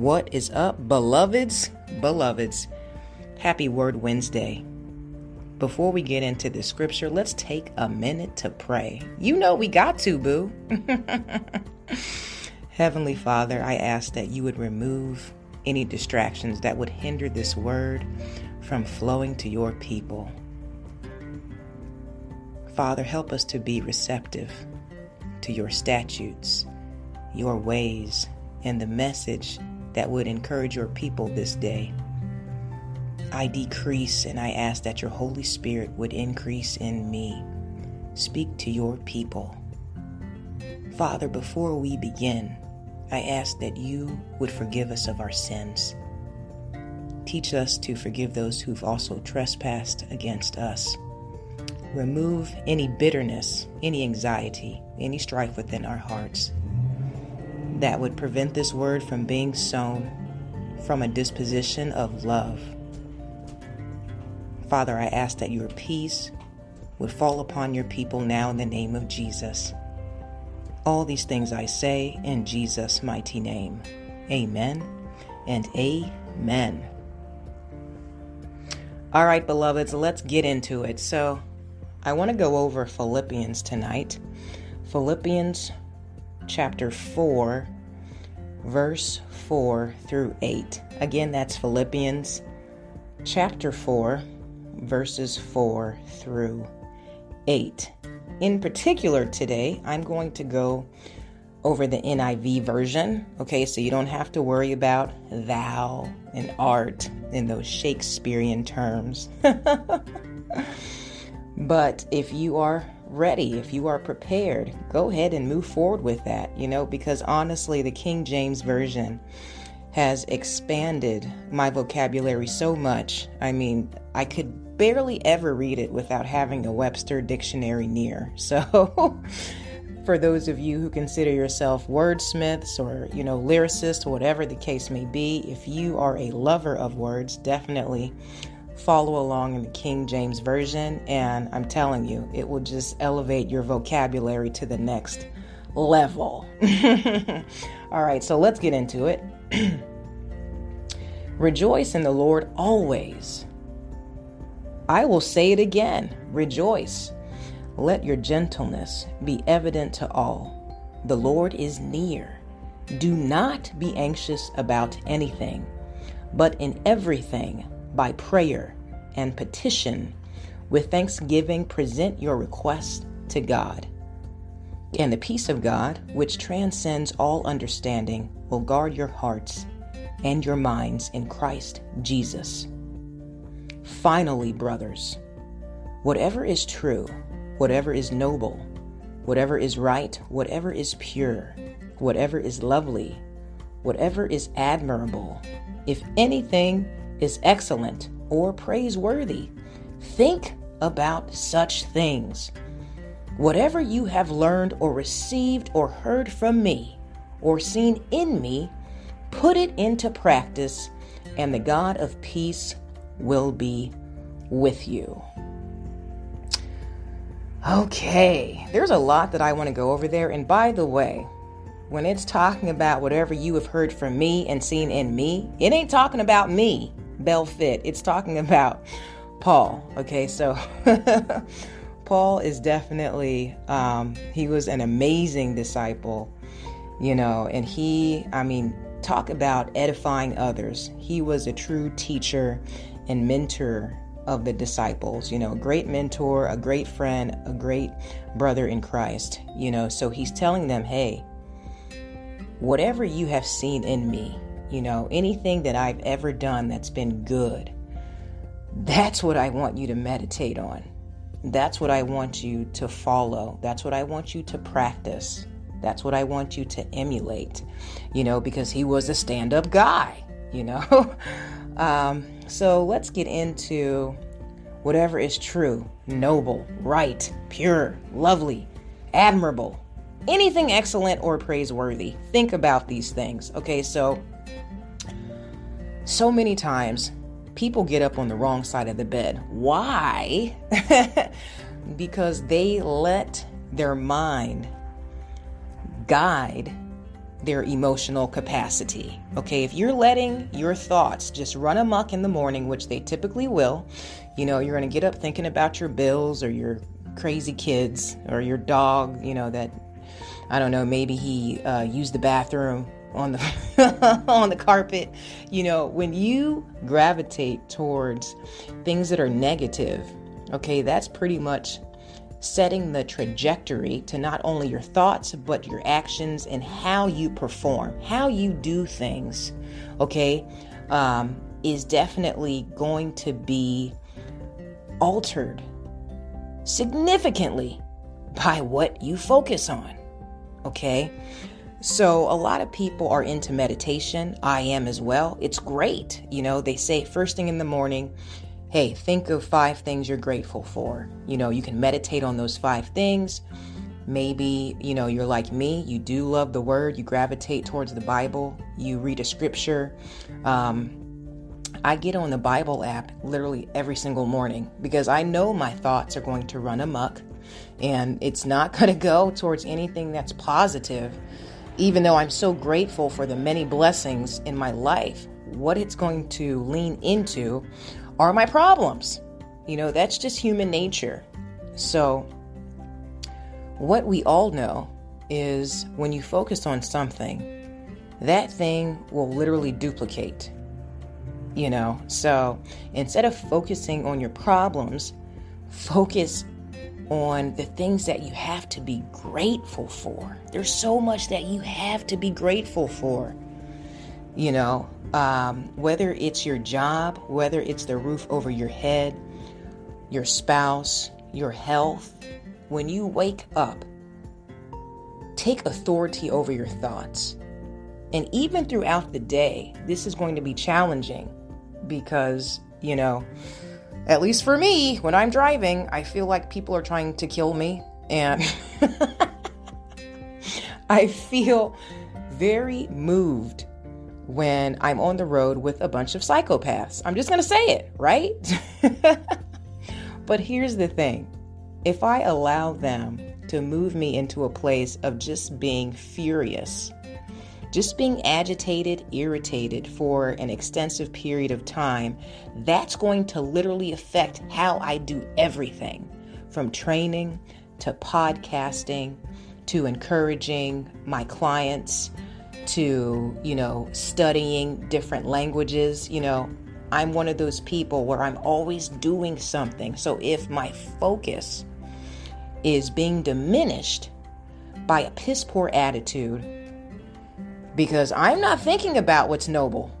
What is up, beloveds? Beloveds, happy Word Wednesday. Before we get into the scripture, let's take a minute to pray. You know we got to, boo. Heavenly Father, I ask that you would remove any distractions that would hinder this word from flowing to your people. Father, help us to be receptive to your statutes, your ways, and the message that would encourage your people this day. I decrease and I ask that your Holy Spirit would increase in me. Speak to your people. Father, before we begin, I ask that you would forgive us of our sins. Teach us to forgive those who've also trespassed against us. Remove any bitterness, any anxiety, any strife within our hearts that would prevent this word from being sown from a disposition of love. Father, I ask that your peace would fall upon your people now in the name of Jesus. All these things I say in Jesus' mighty name. Amen and amen. All right, beloveds, let's get into it. So, I want to go over Philippians tonight. Philippians chapter 4, verse 4 through 8. Again, that's Philippians chapter 4, verses 4 through 8. In particular, today, I'm going to go over the NIV version. Okay, so you don't have to worry about thou and art in those Shakespearean terms. but if you are ready, if you are prepared, go ahead and move forward with that, you know, because honestly, the King James Version has expanded my vocabulary so much. I mean, I could barely ever read it without having a Webster dictionary near. So, for those of you who consider yourself wordsmiths or, you know, lyricists, whatever the case may be, if you are a lover of words, definitely follow along in the King James Version, and I'm telling you, it will just elevate your vocabulary to the next level. All right, so let's get into it. rejoice in the Lord always. I will say it again rejoice. Let your gentleness be evident to all. The Lord is near. Do not be anxious about anything, but in everything, by prayer and petition, with thanksgiving, present your requests to God. And the peace of God, which transcends all understanding, will guard your hearts and your minds in Christ Jesus. Finally, brothers, whatever is true, whatever is noble, whatever is right, whatever is pure, whatever is lovely, whatever is admirable, if anything is excellent or praiseworthy. Think about such things. Whatever you have learned or received or heard from me or seen in me, put it into practice, and the God of peace will be with you. Okay, there's a lot that I want to go over there. And by the way, when it's talking about whatever you have heard from me and seen in me, it ain't talking about me. Bell Fit. It's talking about Paul. Okay, so Paul is definitely, um, he was an amazing disciple, you know, and he, I mean, talk about edifying others. He was a true teacher and mentor of the disciples, you know, a great mentor, a great friend, a great brother in Christ, you know. So he's telling them, hey, whatever you have seen in me, you know, anything that I've ever done that's been good, that's what I want you to meditate on. That's what I want you to follow. That's what I want you to practice. That's what I want you to emulate, you know, because he was a stand up guy, you know. um, so let's get into whatever is true, noble, right, pure, lovely, admirable, anything excellent or praiseworthy. Think about these things. Okay, so so many times people get up on the wrong side of the bed. Why? because they let their mind guide their emotional capacity. Okay, if you're letting your thoughts just run amok in the morning, which they typically will, you know, you're going to get up thinking about your bills or your crazy kids or your dog, you know, that I don't know, maybe he uh, used the bathroom on the on the carpet. You know, when you gravitate towards things that are negative, okay, that's pretty much setting the trajectory to not only your thoughts, but your actions and how you perform, how you do things, okay, um, is definitely going to be altered significantly by what you focus on, okay? So, a lot of people are into meditation. I am as well. It's great. You know, they say first thing in the morning, hey, think of five things you're grateful for. You know, you can meditate on those five things. Maybe, you know, you're like me, you do love the word, you gravitate towards the Bible, you read a scripture. Um, I get on the Bible app literally every single morning because I know my thoughts are going to run amok and it's not going to go towards anything that's positive. Even though I'm so grateful for the many blessings in my life, what it's going to lean into are my problems. You know, that's just human nature. So, what we all know is when you focus on something, that thing will literally duplicate. You know, so instead of focusing on your problems, focus on the things that you have to be grateful for. There's so much that you have to be grateful for. You know, um, whether it's your job, whether it's the roof over your head, your spouse, your health, when you wake up, take authority over your thoughts. And even throughout the day, this is going to be challenging because, you know, at least for me, when I'm driving, I feel like people are trying to kill me. And I feel very moved when I'm on the road with a bunch of psychopaths. I'm just going to say it, right? but here's the thing if I allow them to move me into a place of just being furious, just being agitated, irritated for an extensive period of time, that's going to literally affect how I do everything from training to podcasting to encouraging my clients to, you know, studying different languages. You know, I'm one of those people where I'm always doing something. So if my focus is being diminished by a piss poor attitude, because I'm not thinking about what's noble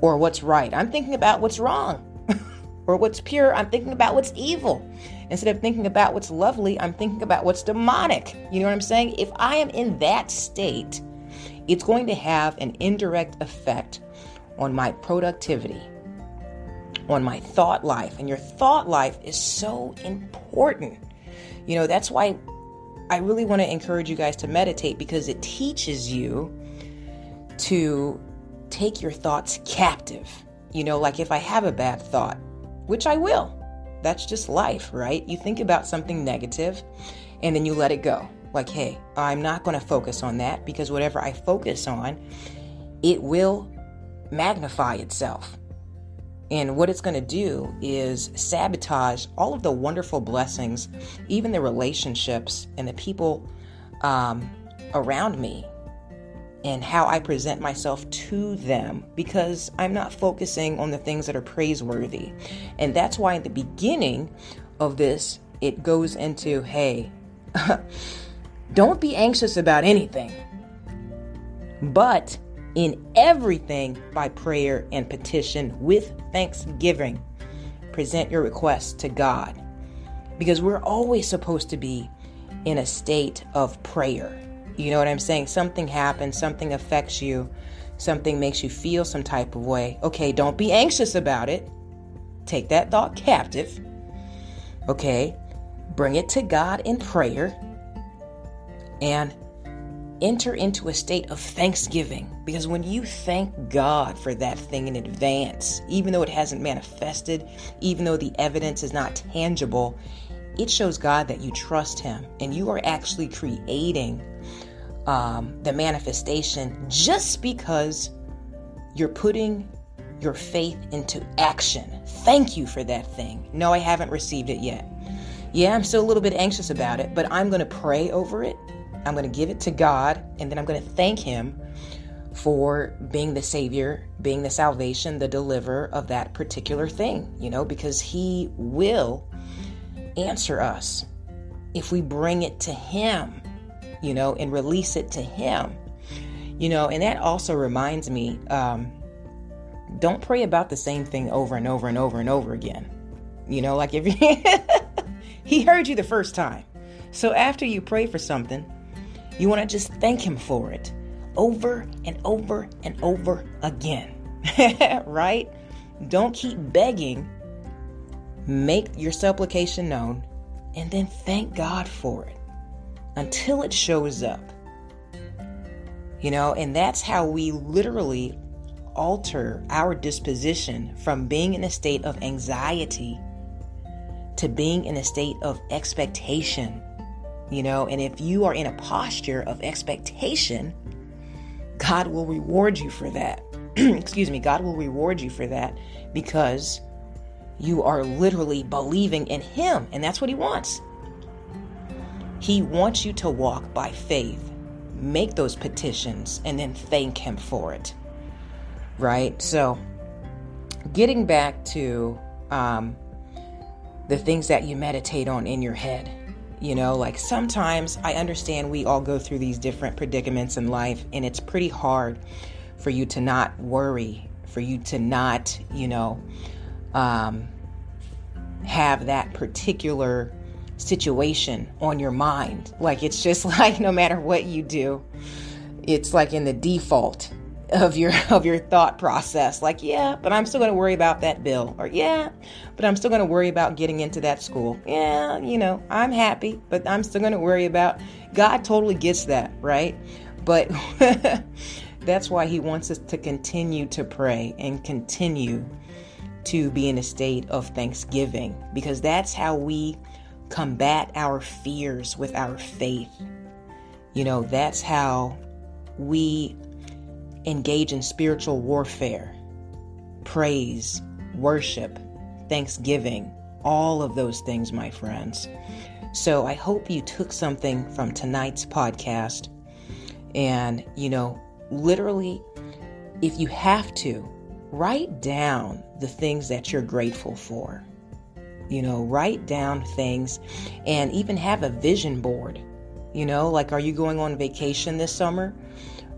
or what's right, I'm thinking about what's wrong. or what's pure, I'm thinking about what's evil. Instead of thinking about what's lovely, I'm thinking about what's demonic. You know what I'm saying? If I am in that state, it's going to have an indirect effect on my productivity, on my thought life. And your thought life is so important. You know, that's why I really want to encourage you guys to meditate because it teaches you to take your thoughts captive. You know, like if I have a bad thought, which I will, that's just life, right? You think about something negative and then you let it go like, hey, I'm not going to focus on that because whatever I focus on, it will magnify itself. And what it's going to do is sabotage all of the wonderful blessings, even the relationships and the people um, around me, and how I present myself to them because I'm not focusing on the things that are praiseworthy. And that's why in the beginning of this, it goes into hey, Don't be anxious about anything, but in everything by prayer and petition with thanksgiving. Present your requests to God because we're always supposed to be in a state of prayer. You know what I'm saying? Something happens, something affects you, something makes you feel some type of way. Okay, don't be anxious about it. Take that thought captive. Okay, bring it to God in prayer and enter into a state of thanksgiving. Because when you thank God for that thing in advance, even though it hasn't manifested, even though the evidence is not tangible, it shows God that you trust Him and you are actually creating um, the manifestation just because you're putting your faith into action. Thank you for that thing. No, I haven't received it yet. Yeah, I'm still a little bit anxious about it, but I'm going to pray over it. I'm going to give it to God, and then I'm going to thank Him for being the Savior, being the salvation, the deliverer of that particular thing, you know, because He will answer us if we bring it to Him, you know, and release it to Him. You know, and that also reminds me um, don't pray about the same thing over and over and over and over again. You know, like if he heard you the first time. So after you pray for something, you want to just thank him for it over and over and over again. right? Don't keep begging. Make your supplication known and then thank God for it until it shows up. You know, and that's how we literally alter our disposition from being in a state of anxiety to being in a state of expectation. You know, and if you are in a posture of expectation, God will reward you for that. Excuse me, God will reward you for that because you are literally believing in Him, and that's what He wants. He wants you to walk by faith, make those petitions, and then thank Him for it right? So, getting back to um, the things that you meditate on in your head. You know, like sometimes I understand we all go through these different predicaments in life, and it's pretty hard for you to not worry, for you to not, you know, um, have that particular situation on your mind. Like it's just like no matter what you do, it's like in the default of your of your thought process. Like yeah but i'm still going to worry about that bill. Or yeah but i'm still going to worry about getting into that school. Yeah you know i'm happy but i'm still going to worry about god totally gets that right? But that's why he wants us to continue to pray and continue to be in a state of thanksgiving because that's how we combat our fears with our faith. You know that's how we engage in spiritual warfare, praise, worship, thanksgiving, all of those things, my friends. So I hope you took something from tonight's podcast and, you know, literally, if you have to, write down the things that you're grateful for. You know, write down things and even have a vision board. You know, like, are you going on vacation this summer?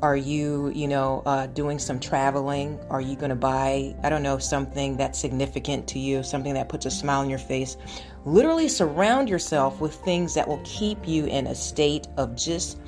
Are you, you know, uh, doing some traveling? Are you going to buy, I don't know, something that's significant to you, something that puts a smile on your face? Literally surround yourself with things that will keep you in a state of just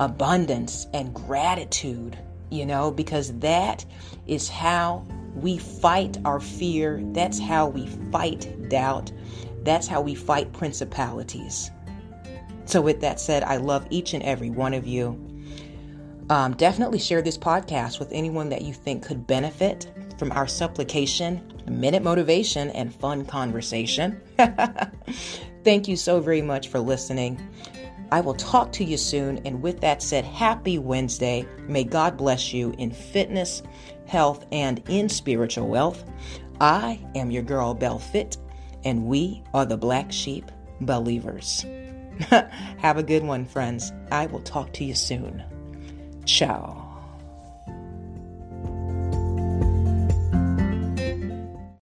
abundance and gratitude, you know, because that is how we fight our fear. That's how we fight doubt. That's how we fight principalities. So, with that said, I love each and every one of you. Um, definitely share this podcast with anyone that you think could benefit from our supplication, minute motivation, and fun conversation. Thank you so very much for listening. I will talk to you soon. And with that said, happy Wednesday. May God bless you in fitness, health, and in spiritual wealth. I am your girl, Bell Fit, and we are the Black Sheep Believers. Have a good one, friends. I will talk to you soon. Ciao.